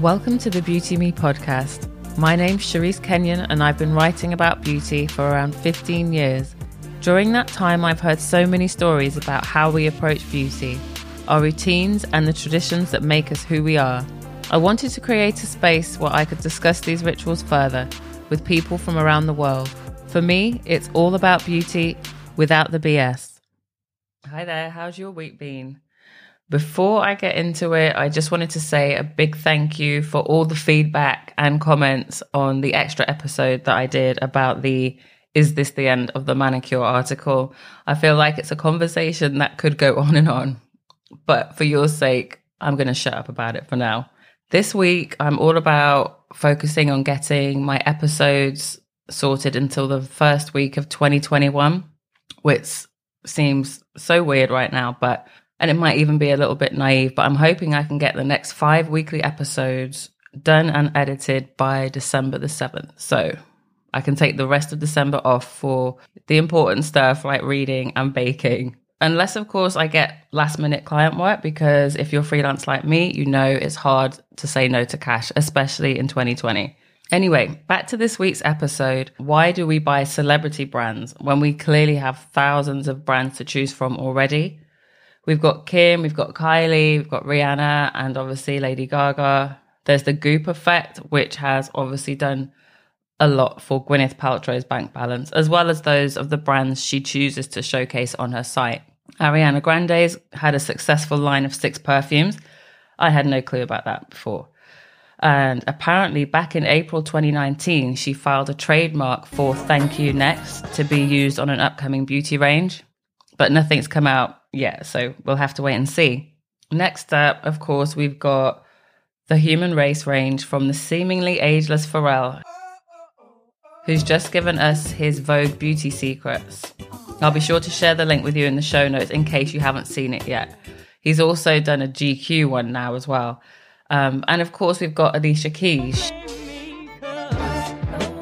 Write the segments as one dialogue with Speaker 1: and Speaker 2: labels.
Speaker 1: Welcome to the Beauty Me podcast. My name's Cherise Kenyon, and I've been writing about beauty for around 15 years. During that time, I've heard so many stories about how we approach beauty, our routines, and the traditions that make us who we are. I wanted to create a space where I could discuss these rituals further with people from around the world. For me, it's all about beauty without the BS. Hi there, how's your week been? Before I get into it, I just wanted to say a big thank you for all the feedback and comments on the extra episode that I did about the Is This the End of the Manicure article. I feel like it's a conversation that could go on and on, but for your sake, I'm going to shut up about it for now. This week, I'm all about focusing on getting my episodes sorted until the first week of 2021, which seems so weird right now, but and it might even be a little bit naive, but I'm hoping I can get the next five weekly episodes done and edited by December the 7th. So I can take the rest of December off for the important stuff like reading and baking. Unless, of course, I get last minute client work, because if you're freelance like me, you know it's hard to say no to cash, especially in 2020. Anyway, back to this week's episode. Why do we buy celebrity brands when we clearly have thousands of brands to choose from already? We've got Kim, we've got Kylie, we've got Rihanna, and obviously Lady Gaga. There's the Goop effect, which has obviously done a lot for Gwyneth Paltrow's bank balance, as well as those of the brands she chooses to showcase on her site. Ariana Grande's had a successful line of six perfumes. I had no clue about that before. And apparently, back in April 2019, she filed a trademark for Thank You Next to be used on an upcoming beauty range. But nothing's come out yet, so we'll have to wait and see. Next up, of course, we've got the human race range from the seemingly ageless Pharrell, who's just given us his Vogue beauty secrets. I'll be sure to share the link with you in the show notes in case you haven't seen it yet. He's also done a GQ one now as well. Um, and of course, we've got Alicia Keys.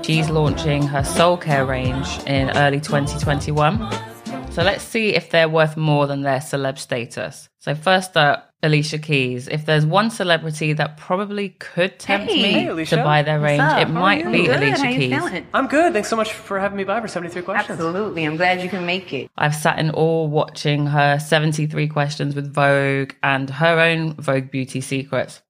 Speaker 1: She's launching her soul care range in early 2021. So let's see if they're worth more than their celeb status. So, first up, Alicia Keys. If there's one celebrity that probably could tempt
Speaker 2: Hey.
Speaker 1: me
Speaker 2: Hey,
Speaker 1: to buy their range, it
Speaker 2: How
Speaker 1: might be
Speaker 2: you?
Speaker 1: Alicia
Speaker 2: How
Speaker 1: Keys.
Speaker 2: I'm good. Thanks so much for having me by for 73 questions.
Speaker 3: Absolutely. I'm glad you can make it.
Speaker 1: I've sat in awe watching her 73 questions with Vogue and her own Vogue beauty secrets,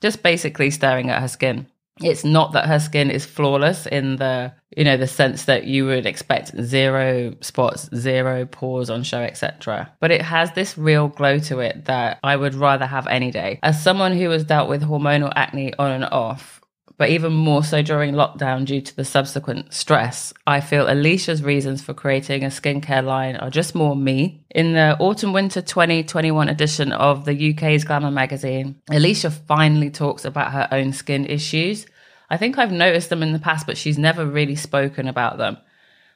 Speaker 1: just basically staring at her skin. It's not that her skin is flawless in the, you know, the sense that you would expect zero spots, zero pores on show, etc. But it has this real glow to it that I would rather have any day. As someone who has dealt with hormonal acne on and off, but even more so during lockdown due to the subsequent stress, I feel Alicia's reasons for creating a skincare line are just more me. In the autumn winter 2021 edition of the UK's Glamour magazine, Alicia finally talks about her own skin issues. I think I've noticed them in the past, but she's never really spoken about them.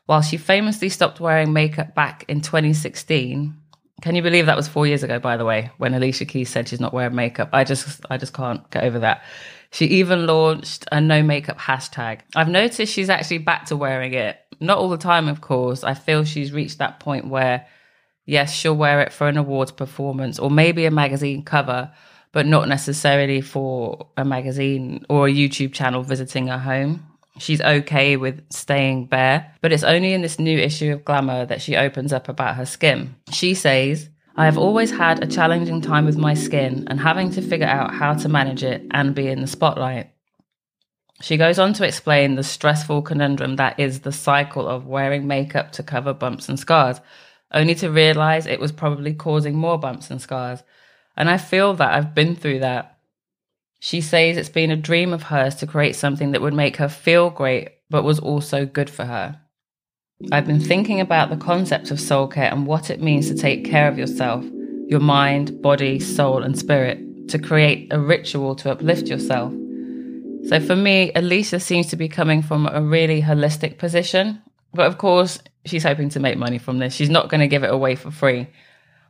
Speaker 1: While she famously stopped wearing makeup back in 2016, can you believe that was four years ago, by the way, when Alicia Keys said she's not wearing makeup? I just, I just can't get over that. She even launched a no makeup hashtag. I've noticed she's actually back to wearing it. Not all the time, of course. I feel she's reached that point where, yes, she'll wear it for an awards performance or maybe a magazine cover, but not necessarily for a magazine or a YouTube channel visiting her home. She's okay with staying bare, but it's only in this new issue of Glamour that she opens up about her skin. She says, I have always had a challenging time with my skin and having to figure out how to manage it and be in the spotlight. She goes on to explain the stressful conundrum that is the cycle of wearing makeup to cover bumps and scars, only to realize it was probably causing more bumps and scars. And I feel that I've been through that. She says it's been a dream of hers to create something that would make her feel great, but was also good for her. I've been thinking about the concept of soul care and what it means to take care of yourself, your mind, body, soul, and spirit, to create a ritual to uplift yourself. So for me, Alicia seems to be coming from a really holistic position. But of course, she's hoping to make money from this. She's not going to give it away for free.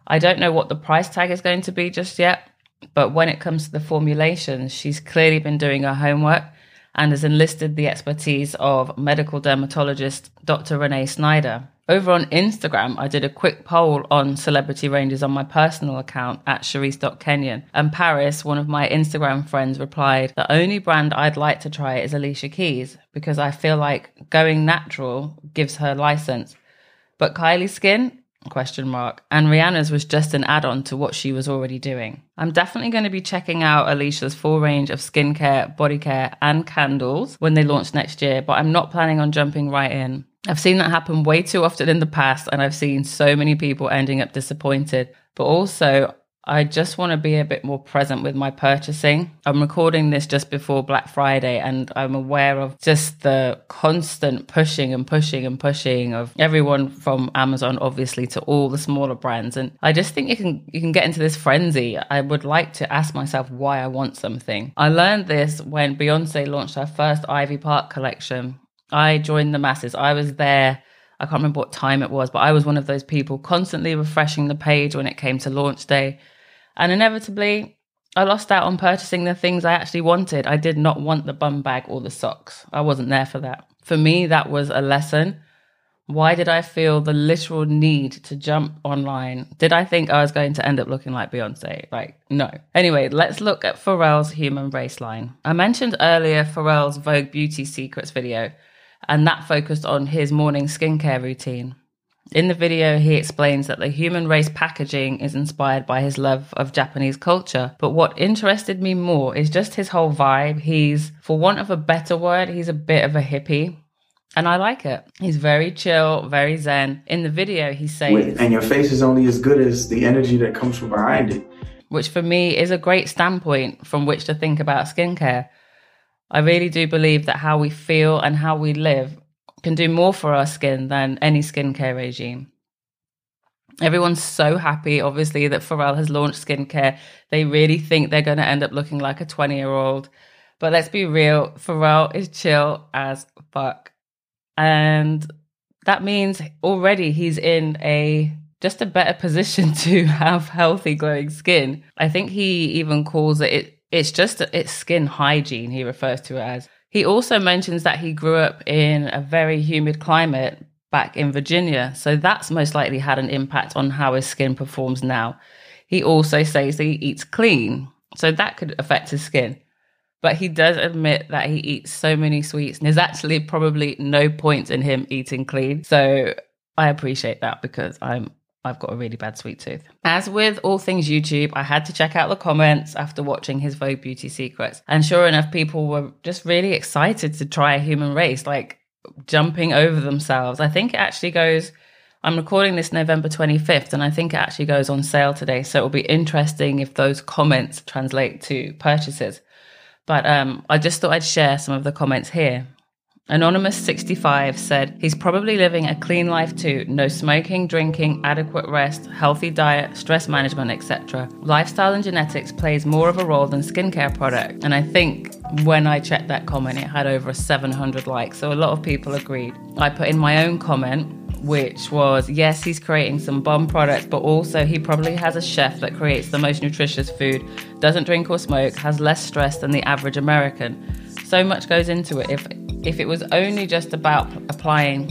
Speaker 1: I don't know what the price tag is going to be just yet. But when it comes to the formulations, she's clearly been doing her homework and has enlisted the expertise of medical dermatologist Dr. Renee Snyder. Over on Instagram, I did a quick poll on celebrity ranges on my personal account at Cherise.Kenyon. And Paris, one of my Instagram friends, replied, The only brand I'd like to try is Alicia Keys because I feel like going natural gives her license. But Kylie Skin, question mark. And rihanna's was just an add-on to what she was already doing. I'm definitely going to be checking out alicia's full range of skincare body care and candles when they launch next year but i'm not planning on jumping right in. I've seen that happen way too often in the past and i've seen so many people ending up disappointed. But also I just want to be a bit more present with my purchasing. I'm recording this just before Black Friday and I'm aware of just the constant pushing and pushing and pushing of everyone from Amazon obviously to all the smaller brands and I just think you can you can get into this frenzy. I would like to ask myself why I want something. I learned this when Beyonce launched her first Ivy Park collection. I joined the masses. I was there I can't remember what time it was, but I was one of those people constantly refreshing the page when it came to launch day and inevitably, I lost out on purchasing the things I actually wanted. I did not want the bum bag or the socks. I wasn't there for that. For me, that was a lesson. Why did I feel the literal need to jump online? Did I think I was going to end up looking like Beyonce? Like, no. Anyway, let's look at Pharrell's human race line. I mentioned earlier Pharrell's Vogue Beauty Secrets video, and that focused on his morning skincare routine. In the video, he explains that the human race packaging is inspired by his love of Japanese culture. But what interested me more is just his whole vibe. He's, for want of a better word, he's a bit of a hippie. And I like it. He's very chill, very zen. In the video, he says,
Speaker 4: And your face is only as good as the energy that comes from behind it.
Speaker 1: Which for me is a great standpoint from which to think about skincare. I really do believe that how we feel and how we live can do more for our skin than any skincare regime. Everyone's so happy, obviously, that Pharrell has launched skincare. They really think they're going to end up looking like a 20 year old. But let's be real, Pharrell is chill as fuck. And that means already he's in a just a better position to have healthy glowing skin. I think he even calls it, it it's just it's skin hygiene he refers to it as. He also mentions that he grew up in a very humid climate back in Virginia, so that's most likely had an impact on how his skin performs now. He also says that he eats clean, so that could affect his skin. But he does admit that he eats so many sweets, and there's actually probably no point in him eating clean. So I appreciate that because I'm I've got a really bad sweet tooth. As with all things YouTube, I had to check out the comments after watching his Vogue Beauty Secrets. And sure enough, people were just really excited to try a human race, like jumping over themselves. I think it actually goes. I'm recording this November 25th, and I think it actually goes on sale today. So it'll be interesting if those comments translate to purchases. But um, I just thought I'd share some of the comments here. Anonymous65 said he's probably living a clean life too. No smoking, drinking, adequate rest, healthy diet, stress management, etc. Lifestyle and genetics plays more of a role than skincare product. And I think when I checked that comment, it had over 700 likes. So a lot of people agreed. I put in my own comment which was yes, he's creating some bomb products, but also he probably has a chef that creates the most nutritious food, doesn't drink or smoke, has less stress than the average American. So much goes into it. If if it was only just about applying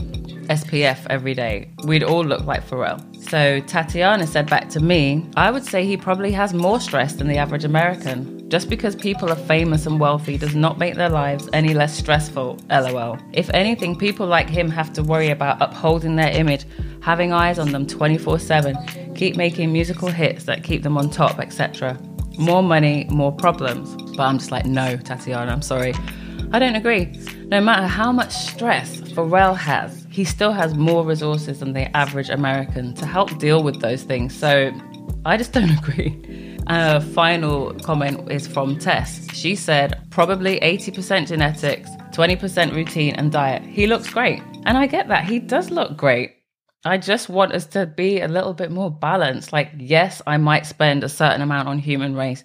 Speaker 1: SPF every day, we'd all look like Pharrell. So Tatiana said back to me, I would say he probably has more stress than the average American. Just because people are famous and wealthy does not make their lives any less stressful, lol. If anything, people like him have to worry about upholding their image, having eyes on them 24 7, keep making musical hits that keep them on top, etc. More money, more problems. But I'm just like, no, Tatiana, I'm sorry. I don't agree. No matter how much stress Pharrell has, he still has more resources than the average American to help deal with those things. So I just don't agree. A final comment is from Tess. She said, probably 80% genetics, 20% routine and diet. He looks great. And I get that. He does look great. I just want us to be a little bit more balanced. Like, yes, I might spend a certain amount on human race,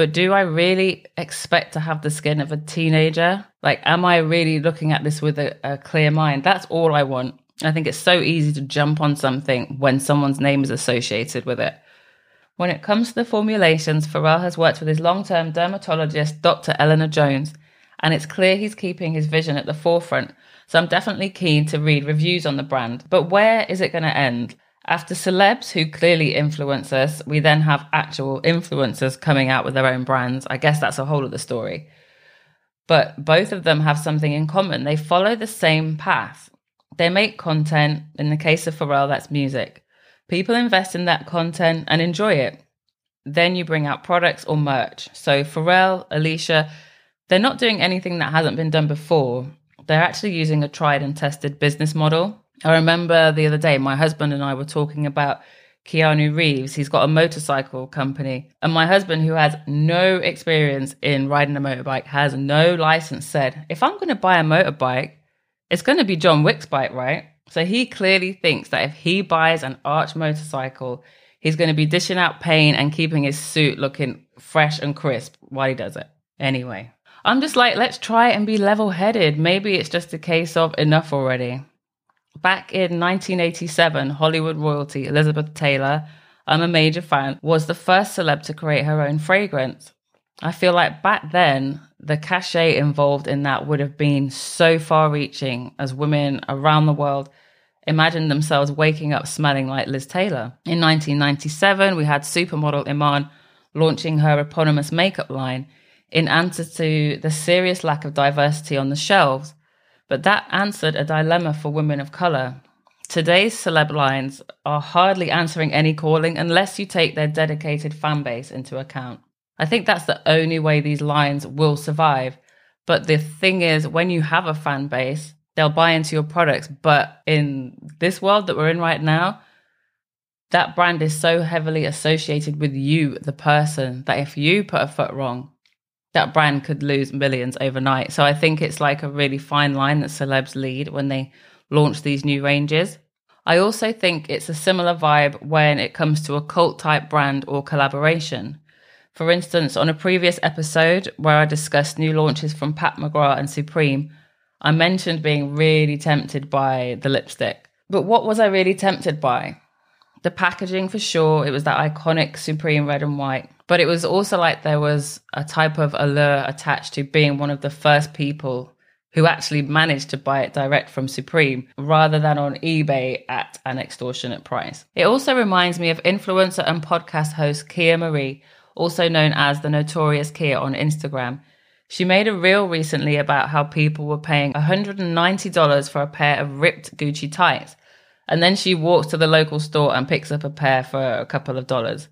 Speaker 1: but do I really expect to have the skin of a teenager? Like, am I really looking at this with a, a clear mind? That's all I want. I think it's so easy to jump on something when someone's name is associated with it. When it comes to the formulations, Pharrell has worked with his long term dermatologist, Dr. Elena Jones, and it's clear he's keeping his vision at the forefront. So I'm definitely keen to read reviews on the brand. But where is it going to end? After celebs who clearly influence us, we then have actual influencers coming out with their own brands. I guess that's a whole of the story. But both of them have something in common. They follow the same path. They make content. In the case of Pharrell, that's music. People invest in that content and enjoy it. Then you bring out products or merch. So Pharrell, Alicia, they're not doing anything that hasn't been done before. They're actually using a tried and tested business model. I remember the other day, my husband and I were talking about Keanu Reeves. He's got a motorcycle company. And my husband, who has no experience in riding a motorbike, has no license, said, if I'm going to buy a motorbike, it's going to be John Wick's bike, right? So he clearly thinks that if he buys an arch motorcycle, he's going to be dishing out paint and keeping his suit looking fresh and crisp while he does it. Anyway, I'm just like, let's try and be level headed. Maybe it's just a case of enough already. Back in 1987, Hollywood royalty Elizabeth Taylor, I'm a major fan, was the first celeb to create her own fragrance. I feel like back then, the cachet involved in that would have been so far reaching as women around the world imagined themselves waking up smelling like Liz Taylor. In 1997, we had supermodel Iman launching her eponymous makeup line in answer to the serious lack of diversity on the shelves. But that answered a dilemma for women of color. Today's celeb lines are hardly answering any calling unless you take their dedicated fan base into account. I think that's the only way these lines will survive. But the thing is, when you have a fan base, they'll buy into your products. But in this world that we're in right now, that brand is so heavily associated with you, the person, that if you put a foot wrong, that brand could lose millions overnight. So I think it's like a really fine line that celebs lead when they launch these new ranges. I also think it's a similar vibe when it comes to a cult type brand or collaboration. For instance, on a previous episode where I discussed new launches from Pat McGrath and Supreme, I mentioned being really tempted by the lipstick. But what was I really tempted by? The packaging for sure, it was that iconic Supreme red and white. But it was also like there was a type of allure attached to being one of the first people who actually managed to buy it direct from Supreme rather than on eBay at an extortionate price. It also reminds me of influencer and podcast host Kia Marie also known as the Notorious Kia on Instagram. She made a reel recently about how people were paying $190 for a pair of ripped Gucci tights. And then she walks to the local store and picks up a pair for a couple of dollars.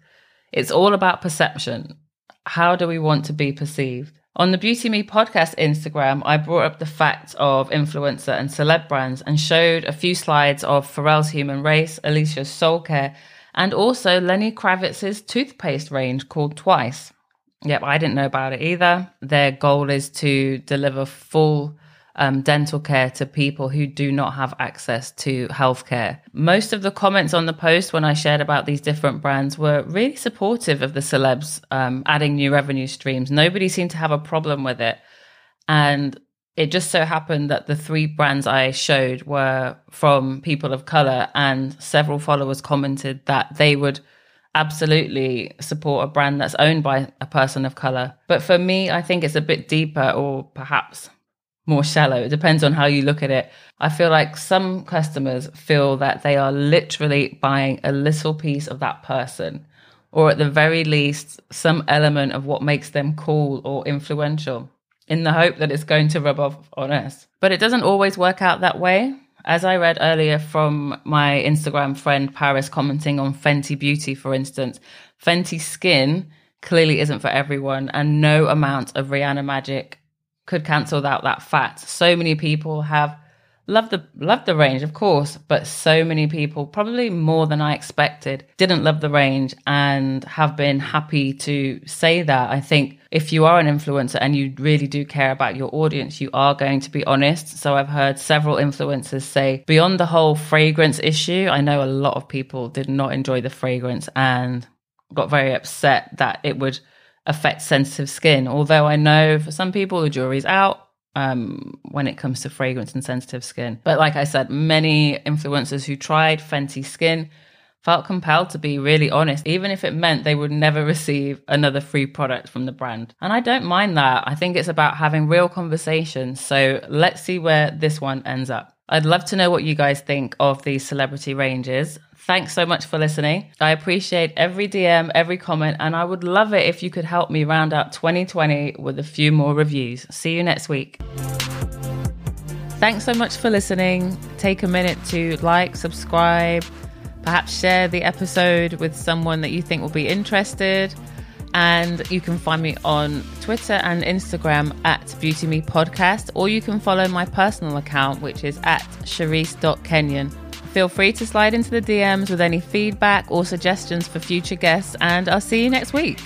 Speaker 1: It's all about perception. How do we want to be perceived? On the Beauty Me podcast Instagram, I brought up the fact of influencer and celeb brands and showed a few slides of Pharrell's Human Race, Alicia's Soul Care, and also Lenny Kravitz's toothpaste range called Twice. Yep, I didn't know about it either. Their goal is to deliver full um, dental care to people who do not have access to healthcare. Most of the comments on the post when I shared about these different brands were really supportive of the celebs um, adding new revenue streams. Nobody seemed to have a problem with it. And it just so happened that the three brands I showed were from people of color, and several followers commented that they would absolutely support a brand that's owned by a person of color. But for me, I think it's a bit deeper or perhaps more shallow. It depends on how you look at it. I feel like some customers feel that they are literally buying a little piece of that person, or at the very least, some element of what makes them cool or influential in the hope that it's going to rub off on us. But it doesn't always work out that way. As I read earlier from my Instagram friend Paris commenting on Fenty Beauty, for instance, Fenty Skin clearly isn't for everyone, and no amount of Rihanna magic could cancel out that fat. So many people have loved the love the range, of course, but so many people, probably more than I expected, didn't love the range and have been happy to say that. I think if you are an influencer and you really do care about your audience, you are going to be honest. So I've heard several influencers say beyond the whole fragrance issue, I know a lot of people did not enjoy the fragrance and got very upset that it would affect sensitive skin. Although I know for some people the jury's out um, when it comes to fragrance and sensitive skin. But like I said, many influencers who tried Fenty Skin felt compelled to be really honest, even if it meant they would never receive another free product from the brand. And I don't mind that. I think it's about having real conversations. So let's see where this one ends up. I'd love to know what you guys think of these celebrity ranges. Thanks so much for listening. I appreciate every DM, every comment, and I would love it if you could help me round out 2020 with a few more reviews. See you next week. Thanks so much for listening. Take a minute to like, subscribe, perhaps share the episode with someone that you think will be interested. And you can find me on Twitter and Instagram at Beauty Me Podcast, or you can follow my personal account, which is at Cherise.Kenyon. Feel free to slide into the DMs with any feedback or suggestions for future guests, and I'll see you next week.